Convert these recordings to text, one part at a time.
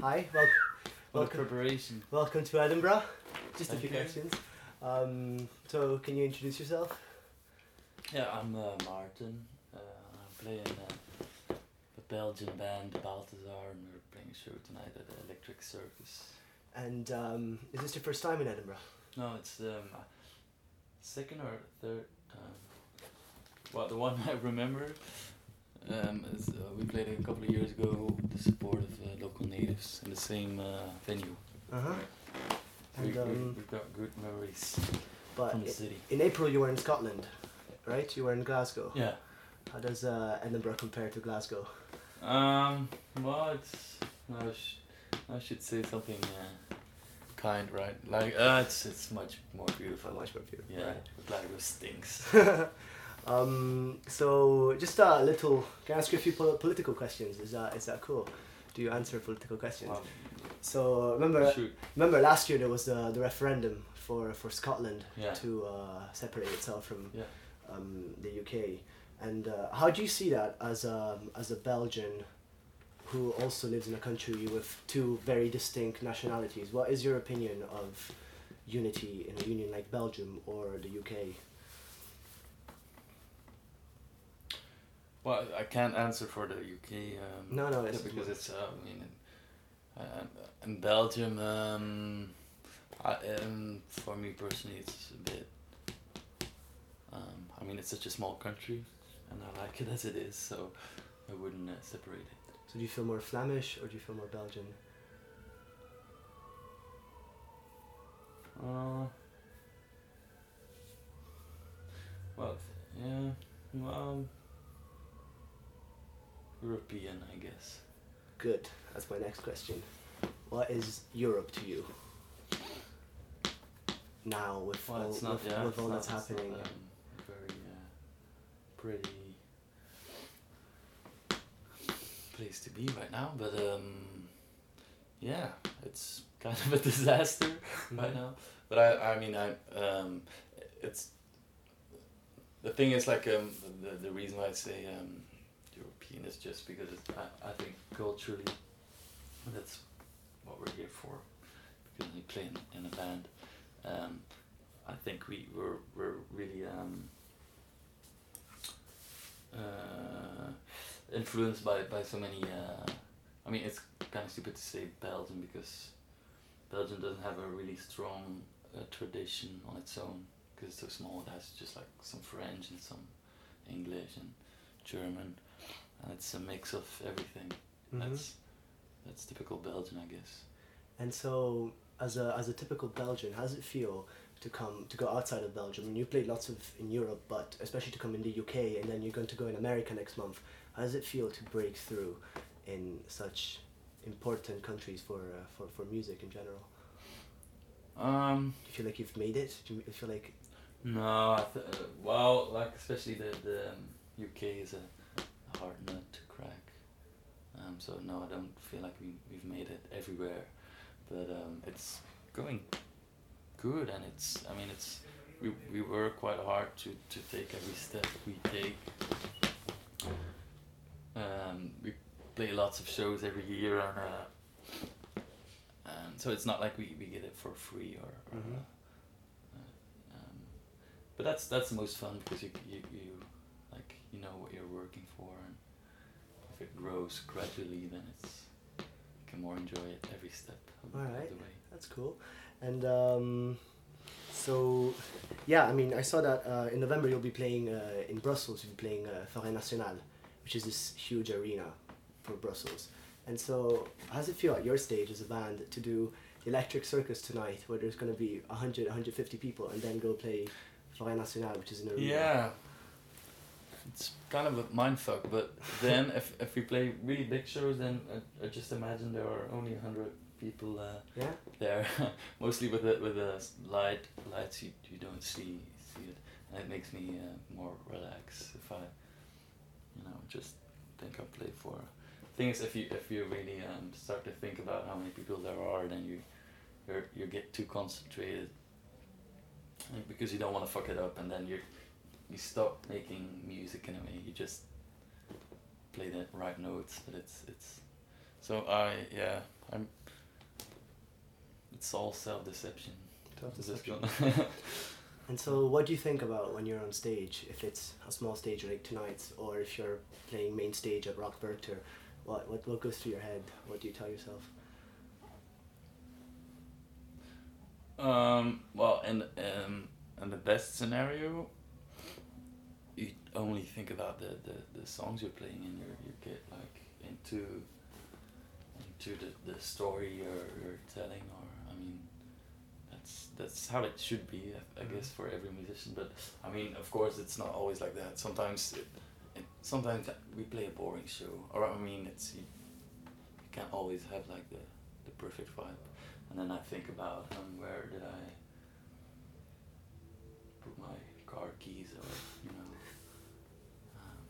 Hi, a Welcome, preparation. welcome to Edinburgh. Just a few you. questions. Um, so, can you introduce yourself? Yeah, I'm uh, Maarten. Uh, I'm playing uh, a Belgian band, Balthazar, and we're playing a show tonight at the Electric Circus. And um, is this your first time in Edinburgh? No, it's um, uh, second or third time. Well, the one I remember um, uh, we played a couple of years ago the support of uh, local natives in the same uh, venue. Uh huh. We, And we, um, we've got good memories but from the city. in April you were in Scotland, right? You were in Glasgow. Yeah. How does uh, Edinburgh compare to Glasgow? Um. Well, it's I, sh- I should say something uh, kind, right? Like, uh, it's it's much more beautiful. Much more beautiful. Yeah, Right. Glasgow stinks. um, so just a little. Can I ask you a few pol- political questions? Is that is that cool? Do you answer political questions? Wow. So remember, Shoot. remember last year there was the, the referendum for, for Scotland Yeah. to uh, separate itself from Yeah. um, the UK. And uh, how do you see that as a, as a Belgian who also lives in a country with two very distinct nationalities? What is your opinion of unity in a union like Belgium or the UK? Well, I can't answer for the UK. Um, No, no, it's- because it's. Uh, I mean, in, uh, in Belgium, um, I, um, for me personally, it's a bit. Um, I mean, it's such a small country, and I like it as it is, so I wouldn't uh, separate it. So do you feel more Flemish or do you feel more Belgian? Uh, well, yeah, well, European, I guess. Good. That's my next question. What is Europe to you? Now with Well, all, not, with, yeah, with all not, that's it's not, happening. um, very uh, pretty place to be right now, but um, yeah, it's kind of a disaster right Mhm. now. But I, I mean, I, um, it's the thing is like um, the the reason why I say um, Is just because I, I think culturally that's what we're here for because we play in, in a band. Um, I think we we're we're really um, uh, influenced by by so many. Uh, I mean, it's kind of stupid to say Belgium because Belgium doesn't have a really strong uh, tradition on its own because it's so small. It has just like some French and some English and German, it's a mix of everything. Mhm. That's that's typical Belgian, I guess. And so, as a as a typical Belgian, how does it feel to come to go outside of Belgium? I mean, you played lots of in Europe, but especially to come in the UK, and then you're going to go in America next month. How does it feel to break through in such important countries for uh, for for music in general? Um, Do you feel like you've made it? Do you feel like No, I th- uh, well, like especially the the um, UK is a hard nut to crack. Um, so no, I don't feel like we we've made it everywhere, but um, it's going good, and it's I mean it's we we work quite hard to to take every step we take. Um, we play lots of shows every year, and uh, and so it's not like we, we get it for free or. or Mhm. uh, um, but that's that's the most fun because you, you you you know what you're working for and if it grows gradually then it's you can more enjoy it every step of, of Alright. the way. That's cool. And um, so, yeah, I mean, I saw that uh, in November you'll be playing uh, in Brussels. You'll be playing uh, Forest National, which is this huge arena for Brussels. And so, how does it feel at your stage as a band to do Electric Circus tonight, where there's going to be 100, 150 people, and then go play Forest National, which is an arena? Yeah. It's kind of a mind fuck, but then if, if we play really big shows, then I, I just imagine there are only a hundred people uh, Yeah? there, mostly with the with the light lights you, you don't see see it, and it makes me uh, more relaxed if I, you know, just think I play for. Thing is, if you if you really um, start to think about how many people there are, then you you you get too concentrated, because you don't want to fuck it up, and then you you stop making music in a way. You just play the right notes, but it's it's So I yeah I'm. It's all self deception. Self-deception. And so, what do you think about when you're on stage? If it's a small stage like tonight, or if you're playing main stage at Rock Werchter, what, what what goes through your head? What do you tell yourself? Um, well, in um, in the best scenario, you only think about the, the, the songs you're playing, and you you get like into into the, the story you're, you're telling, or I mean, that's that's how it should be, I, I Mhm. guess, for every musician. But I mean, of course, it's not always like that. Sometimes, it, it, sometimes we play a boring show, or I mean, it's you, you can't always have like the the perfect vibe. And then I think about um, where did I put my car keys or you know, um,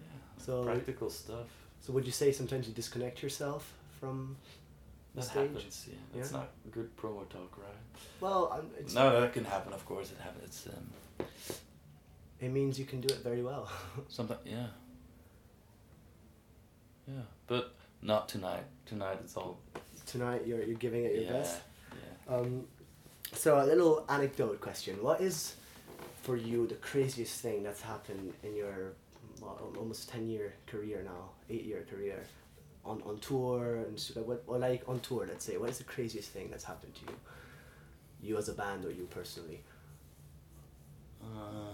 yeah, So- practical stuff. So, would you say sometimes you disconnect yourself from the That stage? happens. Yeah, that's Yeah. not good promo talk, right? Well, um, it's, no, that can happen. Of course, it happens. It's um, it means you can do it very well. sometimes, yeah, yeah, but not tonight. Tonight it's all Tonight, you're you're giving it your yeah, best. yeah. Um, so a little anecdote question: What is, for you, the craziest thing that's happened in your almost ten year career now, eight year career, on on tour and so, what or like on tour? Let's say, what is the craziest thing that's happened to you, you as a band or you personally? Uh,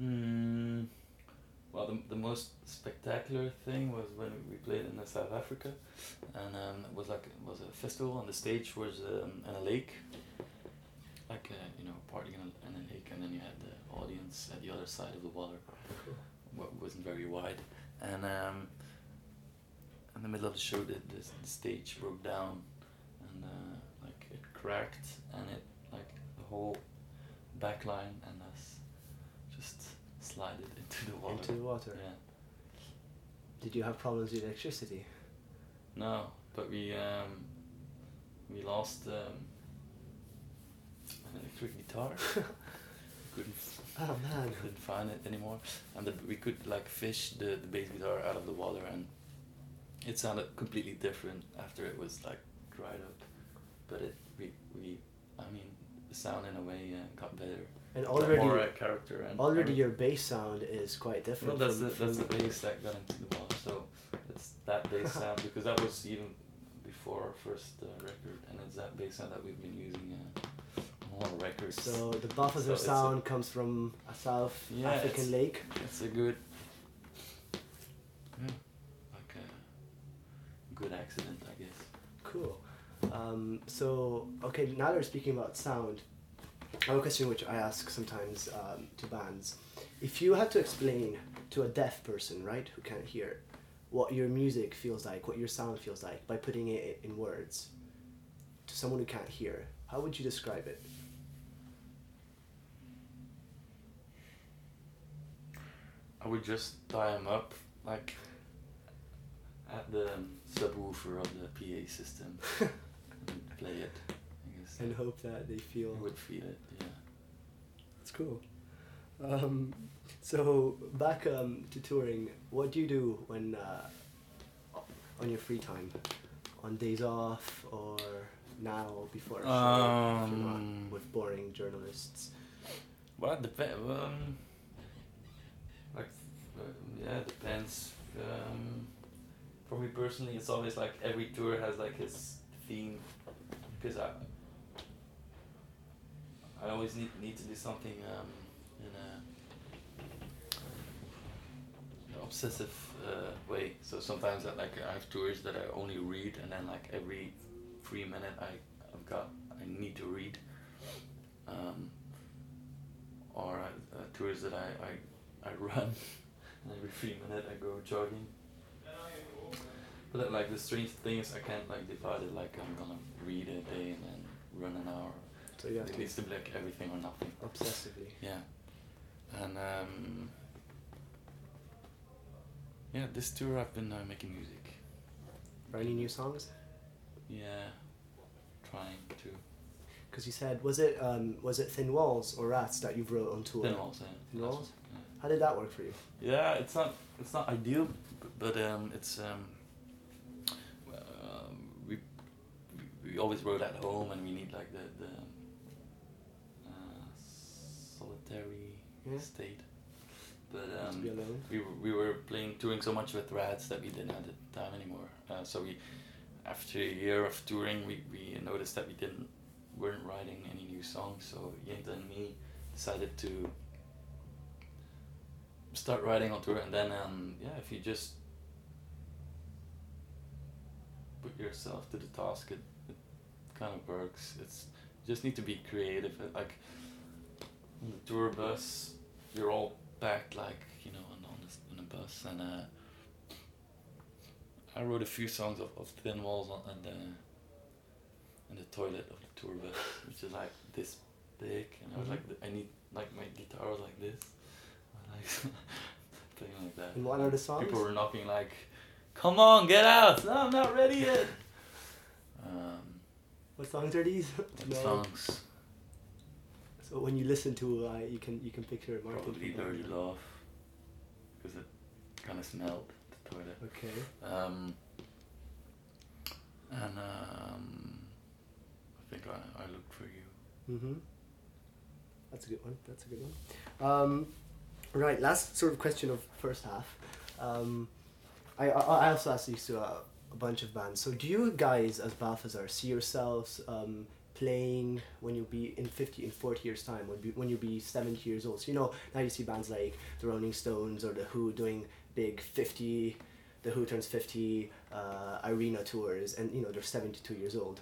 mm, well, the, the most spectacular thing was when we played in uh, South Africa, and um, it was like it was a festival, and the stage was um, in a lake, like uh, you know, partying in a, in a lake, and then you had the audience at the other side of the water, what wasn't very wide, and um, in the middle of the show, the, the, the stage broke down, and uh, like it cracked, and it like the whole back line and us just slided into the water. Into the water. Yeah. Did you have problems with electricity? No, but we um, we lost um, electric guitar. couldn't Oh man. couldn't find it anymore, and the, we could like fish the, the bass guitar out of the water, and it sounded completely different after it was like dried up. But it we we I mean the sound in a way uh, got better. And already, more uh, character and already your bass sound is quite different. Well, that's the that's the bass that got into the water. So it's that bass sound because that was even before our first uh, record, and it's that bass sound that we've been using uh, on all our records. So the Balthazar So it's a- sound comes from a South Yeah, African it's- lake. it's a good, yeah, like a good accident, I guess. Cool. Um, so okay, now that we're speaking about sound, I have a question which I ask sometimes um, to bands. If you had to explain to a deaf person, right, who can't hear, what your music feels like, what your sound feels like, by putting it in words, to someone who can't hear, how would you describe it? I would just tie them up like at the subwoofer of the PA system and play it. I guess. and hope that they feel. Would feel it. Yeah. It's cool. Um, so back um, to touring, what do you do when uh, on your free time, on days off or now before a show? if you're not Um, with boring journalists. Well, it depends. Um, like, uh, yeah, it depends. Um, for me personally, it's always like every tour has like his theme, because I, I always need need to do something um, in a obsessive uh, way. So sometimes I, like I have tours that I only read, and then like every three minute I I've got I need to read. Um, or uh, tours that I, I, I run and every three minutes I go jogging. But like the strange thing is I can't like divide it like I'm gonna read a day and then run an hour. So you have It needs to be like everything or nothing. obsessively. Yeah. And um, yeah, this tour I've been uh, making music. Any new songs? Yeah, trying to. Because you said was it um, was it Thin Walls or Rats that you wrote on tour? Thin Walls, yeah. Thin Walls? what- How did that work for you? Yeah. yeah, it's not it's not ideal, but um, it's um, um, we, we always wrote at home, and we need like the the uh, solitary Yeah. state. But um, we were, we were playing touring so much with Rats that we didn't have the time anymore. Uh, so we, after a year of touring, we, we noticed that we didn't weren't writing any new songs. So Jinte and me decided to start writing on tour, and then um, yeah, if you just put yourself to the task, it, it kind of works. It's just need to be creative. Like on the tour bus, you're all packed like you know on on, this, on a bus, and uh, I wrote a few songs of, of Thin Walls on in the in the toilet of the tour bus, which is like this big, and I was like, I need like my guitar was like this, I like playing like that. And what are the songs? People were knocking like, "Come on, get out! No, I'm not ready yet." Um, What songs are these? what No. songs? So when you listen to, uh, you can you can picture Maarten. Probably Dirty Love, because it kind of smelled the toilet. Okay. Um, and um, I think I, I looked for you. Mm-hmm. That's a good one. That's a good one. Um, right. Last sort of question of first half. Um, I, I I also asked these to a, a bunch of bands. So do you guys as Balthazar see yourselves um, playing when you'll be in fifty in forty years time when be, when you'll be seventy years old? So you know now you see bands like the Rolling Stones or the Who doing big fifty. The Who turns fifty uh, arena tours, and you know they're seventy two years old.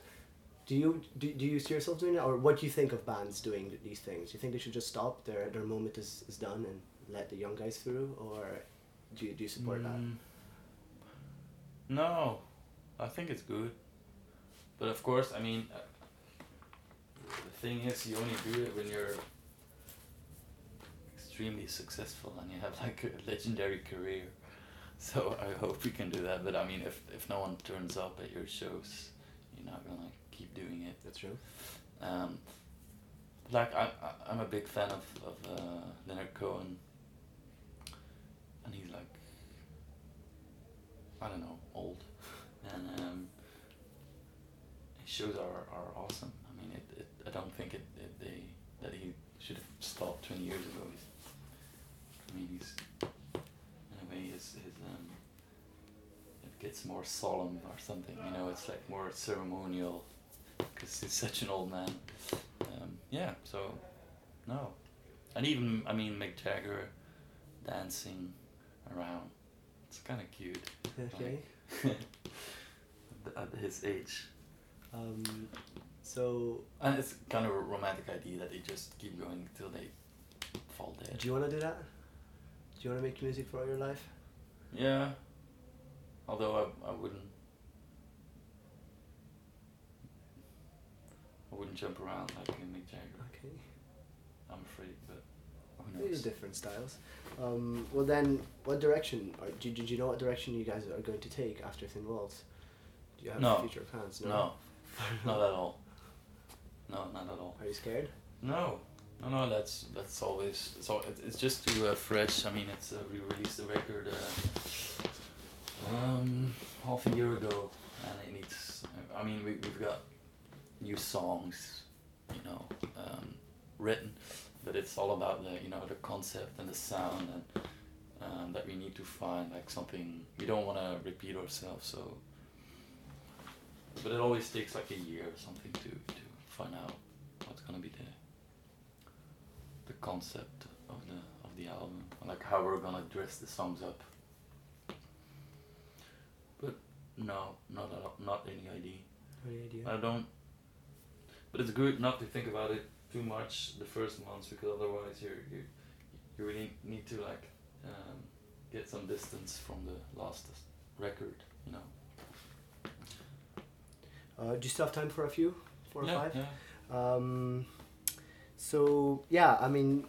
Do you do, do you see yourself doing it, or what do you think of bands doing these things? Do you think they should just stop? Their their moment is, is done and let the young guys through, or do you do you support that? Mm, No, I think it's good, but of course, I mean, uh, the thing is, you only do it when you're extremely successful and you have like a legendary career. So I hope we can do that. But I mean, if if no one turns up at your shows, you're not gonna keep doing it. That's true. Um, like I, I I'm a big fan of of uh, Leonard Cohen, and he's like I don't know old, and um, his shows are, are awesome. I mean, it, it I don't think it, it they that he should have stopped twenty years ago. He's, I mean, he's in a way his his um. It gets more solemn or something, you know. It's like more ceremonial because he's such an old man. Um, yeah, so no, and even I mean Mick Jagger dancing around. It's kind of cute Okay. at- at his age, Um, so and it's kind of a romantic idea that they just keep going till they fall dead. do you want to do that? Do you want to make music for all your life? Yeah, although I I wouldn't. I wouldn't jump around like Mick Jagger. Okay. I'm afraid, but who Maybe knows? different styles. Um, well then, what direction? Or did, did you know what direction you guys are going to take after Thin Walls? Do you have No. future plans? No. No, not at all. No, not at all. Are you scared? No, no, no. That's that's always so. It, it's just too uh, fresh. I mean, it's uh, we released the record uh, um half a year ago, and it needs. I mean, we we've got new songs, you know, um, written, but it's all about the you know the concept and the sound and um, that we need to find like something. We don't want to repeat ourselves, so. But it always takes like a year or something to to find out what's gonna be the the concept of the of the album, like how we're gonna dress the songs up. But no, not all, not any idea. Any idea? I don't. But it's good not to think about it too much the first months because otherwise you you you really need to like um, get some distance from the last record, you know. Uh, do you still have time for a few? Four or yeah, five? yeah. Um, so yeah, I mean,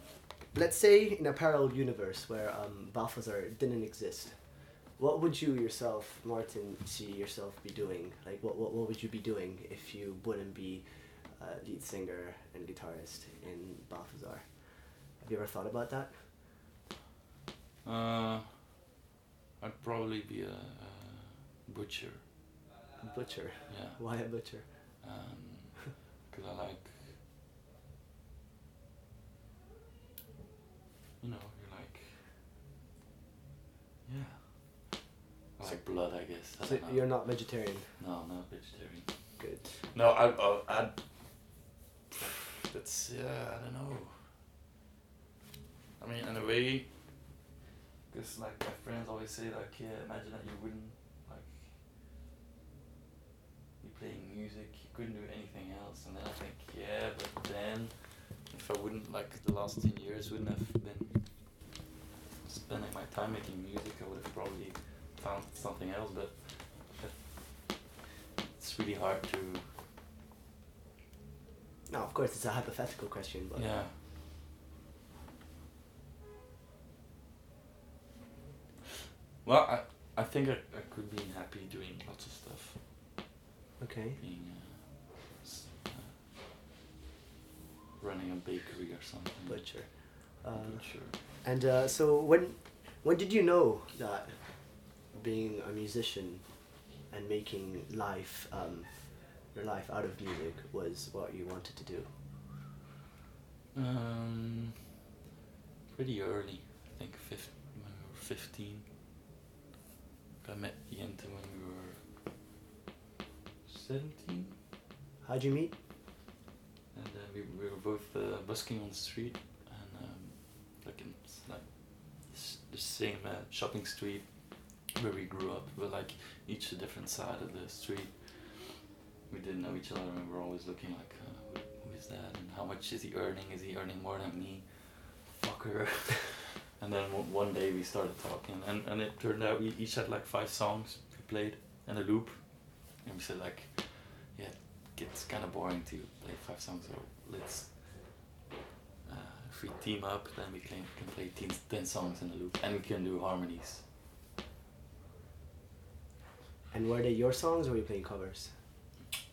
let's say in a parallel universe where um, Balthazar didn't exist, what would you yourself, Maarten, see yourself be doing? Like, what what, what would you be doing if you wouldn't be uh, lead singer and guitarist in Balthazar. Have you ever thought about that? Uh, I'd probably be a, a butcher. Butcher. Yeah. Why a butcher? Because I like. You know, you're like. Yeah. I So- like blood, I guess. I So don't you're not vegetarian. No, not vegetarian. Good. No, I, I, I'd. That's yeah. I don't know. I mean, in a way, because like my friends always say, like, yeah, imagine that you wouldn't like be playing music, you couldn't do anything else, and then I think, yeah, but then if I wouldn't like the last ten years wouldn't have been spending my time making music, I would have probably found something else, but. It's really hard to No, of course it's a hypothetical question, but Yeah. Well, I, I think I, I could be happy doing lots of stuff. okay. Being uh, s- uh, running a bakery or something. Butcher. Uh, Butcher. and uh, so when when did you know that being a musician and making life um, your life out of music was what you wanted to do? Um, pretty early. I think fif- when we were fifteen. I met Jinte when we were seventeen. How'd you meet? And uh, we, we were both uh, busking on the street and um, like in like the same uh, shopping street where we grew up, but like each a different side of the street. We didn't know each other and we were always looking like, uh, who, is that and how much is he earning? Is he earning more than me? Fucker. and then one, day we started talking and, and it turned out we each had like five songs we played in a loop. And we said like, yeah, gets kind of boring to play five songs. So let's, uh, if we team up, then we can, can play ten, 10 songs in a loop and we can do harmonies. And were they your songs or were you playing covers?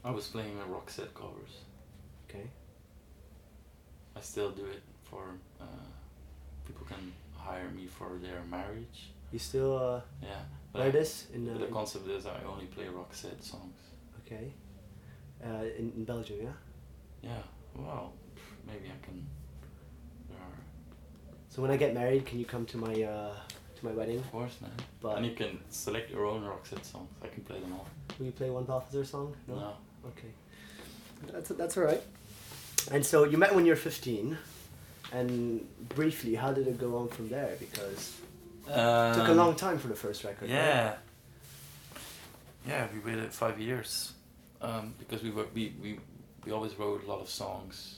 I was playing a Roxette covers. Okay. I still do it for uh, people can hire me for their marriage. You still uh, Yeah. play I- this in, uh, but the in- concept is I only play Roxette songs. okay. Uh, in, in Belgium, yeah. Yeah. Well, maybe I can. There are, So when I get married, can you come to my uh, to my wedding? of course, man. But and you can select your own Roxette songs. I can play them all. will you play one Balthazar song? No. Okay. That's that's all right. And so you met when you were fifteen, and briefly, how did it go on from there? Because it took a Um, long time for the first record. right? Yeah. Yeah, we waited five years, um, because we were we, we we always wrote a lot of songs.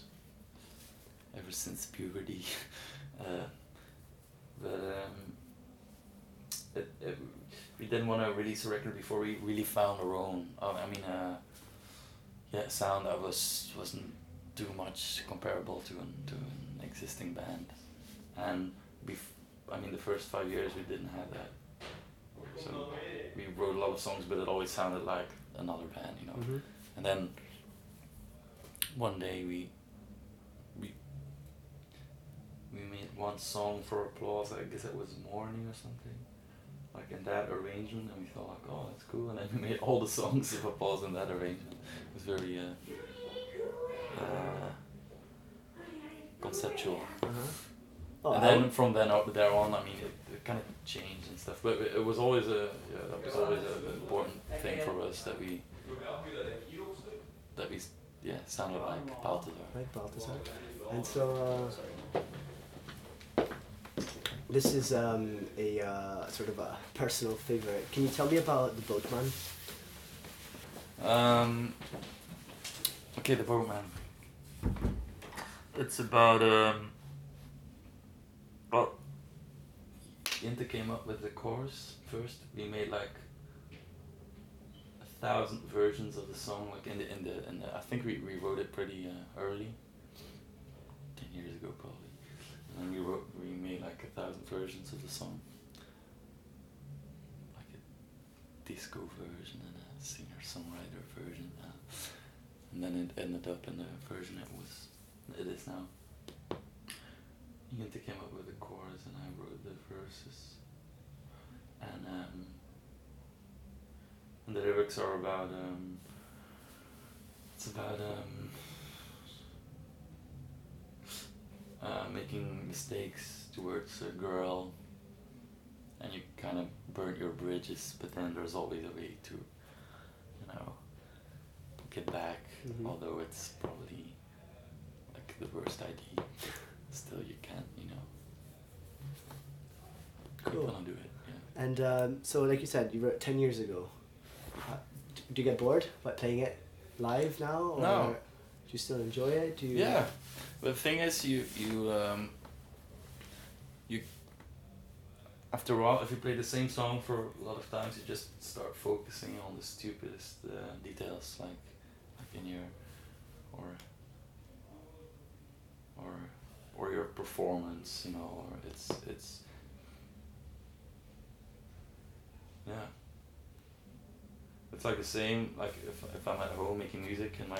Ever since puberty, uh, but um, it, it, we didn't want to release a record before we really found our own. Uh, I mean, uh, yeah, sound that was wasn't too much comparable to an to an existing band, and we, I mean, the first five years we didn't have that. So we wrote a lot of songs, but it always sounded like another band, you know. Mhm. And then one day we we we made one song for applause. I guess it was morning or something, like in that arrangement, and we thought like, oh, that's cool. And then we made all the songs of applause in that arrangement. It was very uh, uh, conceptual. Uh-huh. Oh, and then from then up there on, I mean, it, it kind of changed and stuff. But it, was always a yeah, that was always an important thing for us that we that we yeah sounded like Balthazar. Like Balthazar. And so uh, this is um, a uh, sort of a personal favorite. Can you tell me about the Boatman? Um, okay, the Boatman. It's about um. Well, Jinte came up with the chorus first. We made like a thousand versions of the song, like in the in the in the. I think we, we wrote it pretty uh, early. Ten years ago, probably. And then we wrote we made like a thousand versions of the song. Like a disco version and a singer songwriter version. Uh, and then it ended up in the version it was it is now. Jinte came up with the chorus and I wrote the verses. And um, and the lyrics are about um, it's about um, uh, making mistakes towards a girl and you kind of burn your bridges but then there's always a way to you know get back Mhm. although it's probably like the worst idea still you can't you know Cool. you wanna do it yeah And um, so, like you said, you wrote ten years ago. Uh, do you get bored by playing it live now, or No. do you still enjoy it? Do you? Yeah, the thing is, you you um, you after a while, if you play the same song for a lot of times, you just start focusing on the stupidest uh, details, like like in your or or or your performance, you know, or it's it's yeah. It's like the same, like if, if I'm at home making music and my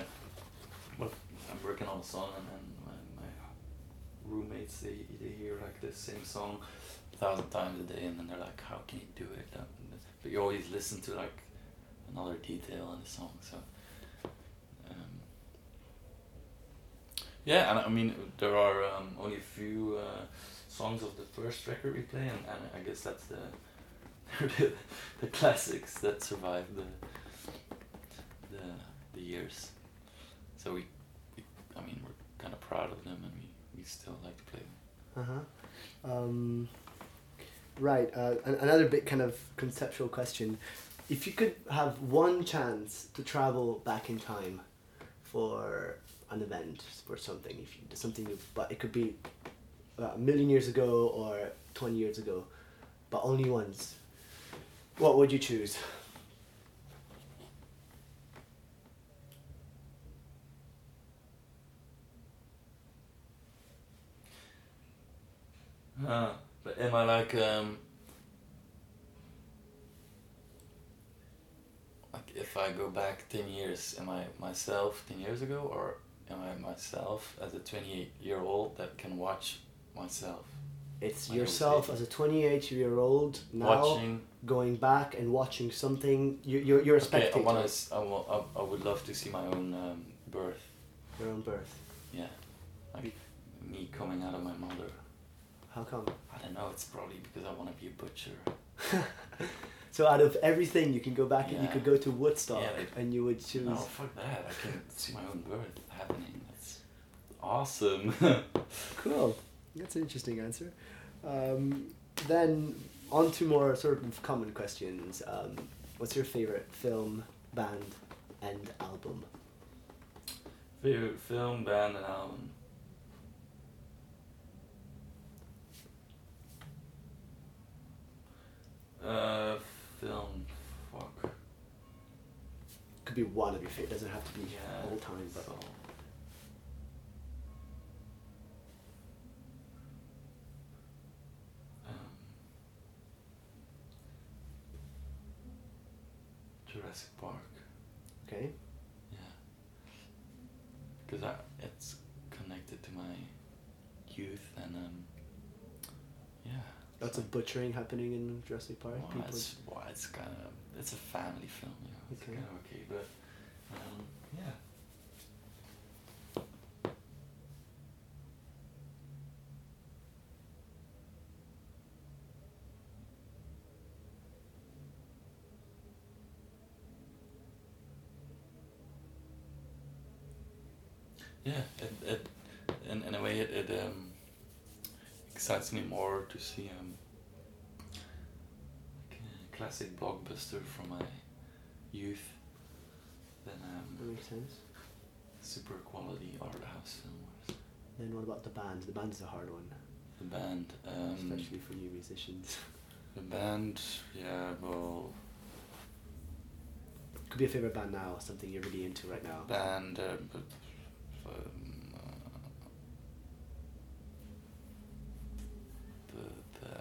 well, I'm working on a song and, and roommates they, they hear like the same song a thousand times a day and then they're like how can you do it? That- but you always listen to like another detail in the song so um, yeah and I mean there are um, only a few uh, songs of the first record we play and, and I guess that's the the, classics that survive the the the years. So we, we I mean we're kind of proud of them and still like to play. Uh huh. Um, right. Uh, an- another bit kind of conceptual question: If you could have one chance to travel back in time for an event or something, if you something, you, but it could be uh, a million years ago or twenty years ago, but only once. What would you choose? Uh, but am I like um like if I go back ten years, am I myself ten years ago or am I myself as a twenty eight year old that can watch myself? It's yourself as a twenty-eight year old now Watching going back and watching something. You you're you're a okay, spectator. I wanna I, I, I would love to see my own um, birth. Your own birth. Yeah. Like me coming out of my mother. How come? I don't know, it's probably because I wanna be a butcher. so out of everything, you can go back and you could go to Woodstock Yeah, and you would choose. No, fuck that. I can see my own birth happening. That's awesome. Cool. That's an interesting answer. Um, then on to more sort of common questions. Um, what's your favorite film, band, and album? Favorite film, band, and album. Uh, film. Fuck. Could be one of your favorite. Doesn't have to be Yeah. all time, but so- Um, Jurassic Park. okay. Yeah. Because I, it's connected to my youth and um. Yeah. Lots of butchering happening in Jurassic Park. Well, People. it's well, it's kind of it's a family film, you know. It's Okay. kind of okay, but um, yeah. Yeah, it, it in, in a way it, it um, excites me more to see um, like a classic blockbuster from my youth than That um, makes sense. super quality art house films. Then what about the band? The band's a hard one, The band, um, especially for new musicians. the band, yeah, well, Could be a favorite band now, something you're really into right now. band, uh, but um, uh, the the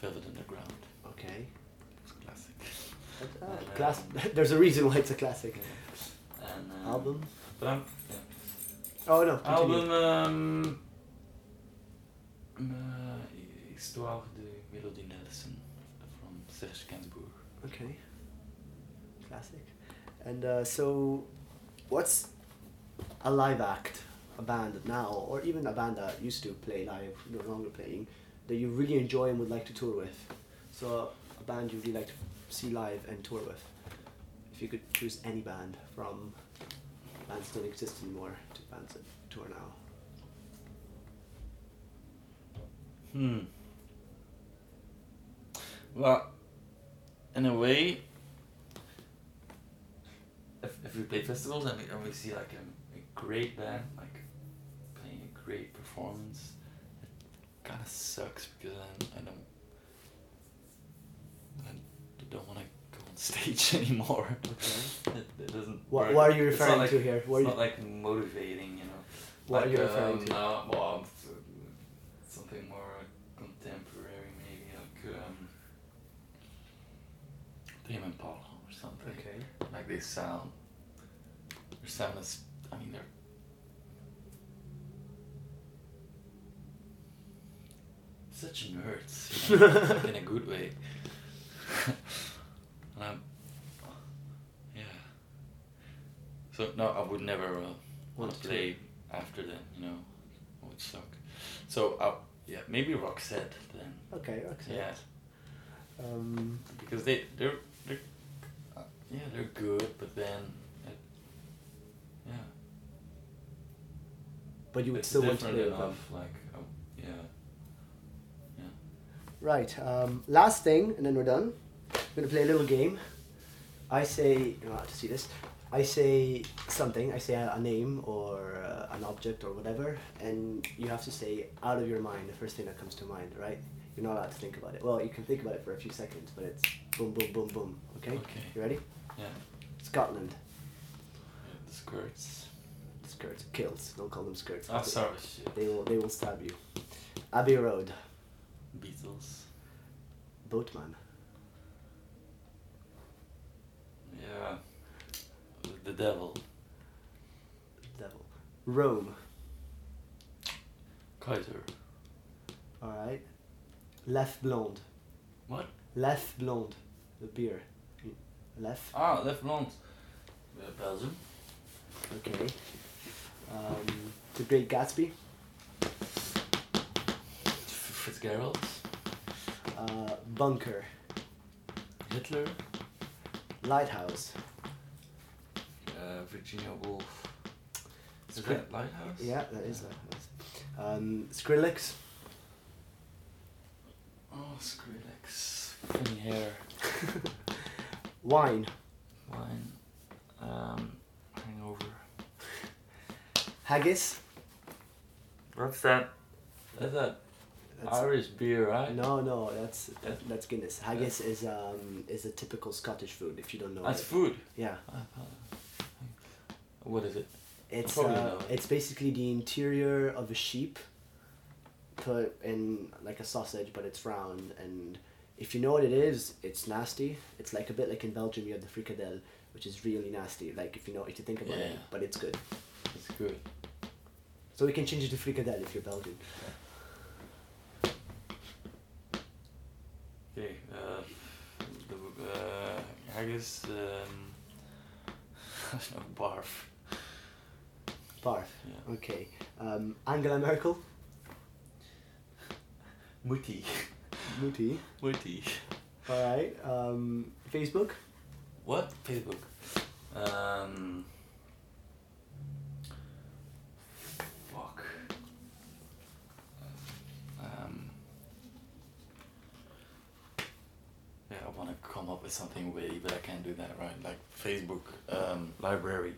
Velvet Underground Okay. was classic. Uh, And, class- um, There's a reason why it's a classic. And Album. But I'm yeah. Oh no. Continue. album. Um, uh, Histoire de Melody Nelson from Serge Gainsbourg. Okay. Classic. And uh, so, what's a live act, a band now, or even a band that used to play live, no longer playing, that you really enjoy and would like to tour with? So, a band you really like to see live and tour with. If you could choose any band from bands that don't exist anymore to bands that tour now. Hmm. Well, in a way, if, if we play festivals and we, and we see like a, a great band, like playing a great performance, it kind of sucks because then I don't, I don't want to go on stage anymore. Okay. it, it doesn't. What, work. what are you referring like- to here? What It's you, not like motivating, you know. what are like, you referring um, to? No, well, something more contemporary, maybe like um, Tame Impala or something. Okay. Like they sound, their sound is. I mean, they're such nerds, you know, like in a good way. and I'm, yeah. So no, I would never uh, want Want to to. play after them. You know, it would suck. So uh, yeah, maybe Roxette then. Okay, okay. Yeah, Um, because they they're they're uh, yeah they're good, but then it, yeah. but you would it's still want to different play with them. enough. Like oh, yeah, yeah. Right. Um, last thing, and then we're done. We're gonna play a little game. I say, you know how to see this. I say something. I say a, a name or uh, an object or whatever, and you have to say out of your mind the first thing that comes to mind. Right? You're not allowed to think about it. Well, you can think about it for a few seconds, but it's boom, boom, boom, boom. Okay. Okay. You ready? Yeah. Scotland. yeah the skirts. Skirts. Kilts. Don't call them skirts. Oh, sorry. Shit. They will. They will stab you. Abbey Road. Beatles. Boatman. Yeah. The devil. Devil. Rome. Kaiser. All right. Leffe Blonde. What? Leffe Blonde. The beer. Leffe. Ah, Leffe Blonde. Uh, Belgium. Okay. Um, the Great Gatsby. Fitzgerald. Uh, Bunker. Hitler. Lighthouse. Uh, Virginia Woolf. Is Scri- that Lighthouse? Yeah, that is Lighthouse. Um, Skrillex. Oh, Skrillex. Funny hair. Wine. Wine. Um, hangover. Haggis. What's that? Is that That's, Irish beer, right? No, no, that's that, that's Guinness. Haggis is um is a typical Scottish food. If you don't know That's it. food. Yeah, What is it? it's probably uh, it's basically the interior of a sheep put in like a sausage, but it's round. And if you know what it is, it's nasty. It's like a bit like in Belgium you have the fricadelle, which is really nasty. Like if you know if you think about it, but it's good. It's good. So we can change it to fricadelle if you're Belgian. Okay. Uh, the uh, haggis. Um, no barf. Barf. Yeah. Okay. Um, Angela Merkel. Mutti. Muti. Mutti. All right. Um, Facebook. What? Facebook. Um. Fuck. Um. Yeah, I want to come up with something witty, but I can't do that, right? Like Facebook, um, library.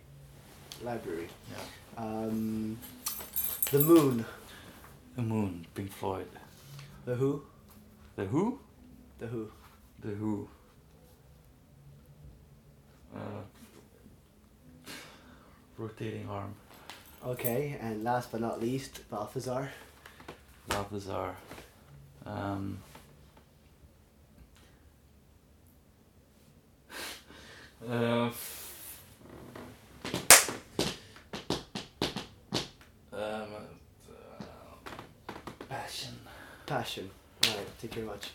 Library. Yeah. Um, the Moon. The Moon, Pink Floyd. The Who. The Who? The Who. The Who. Uh, rotating arm. Okay, and last but not least, Balthazar. Balthazar. Um, uh, Passion. All right. Thank you very much.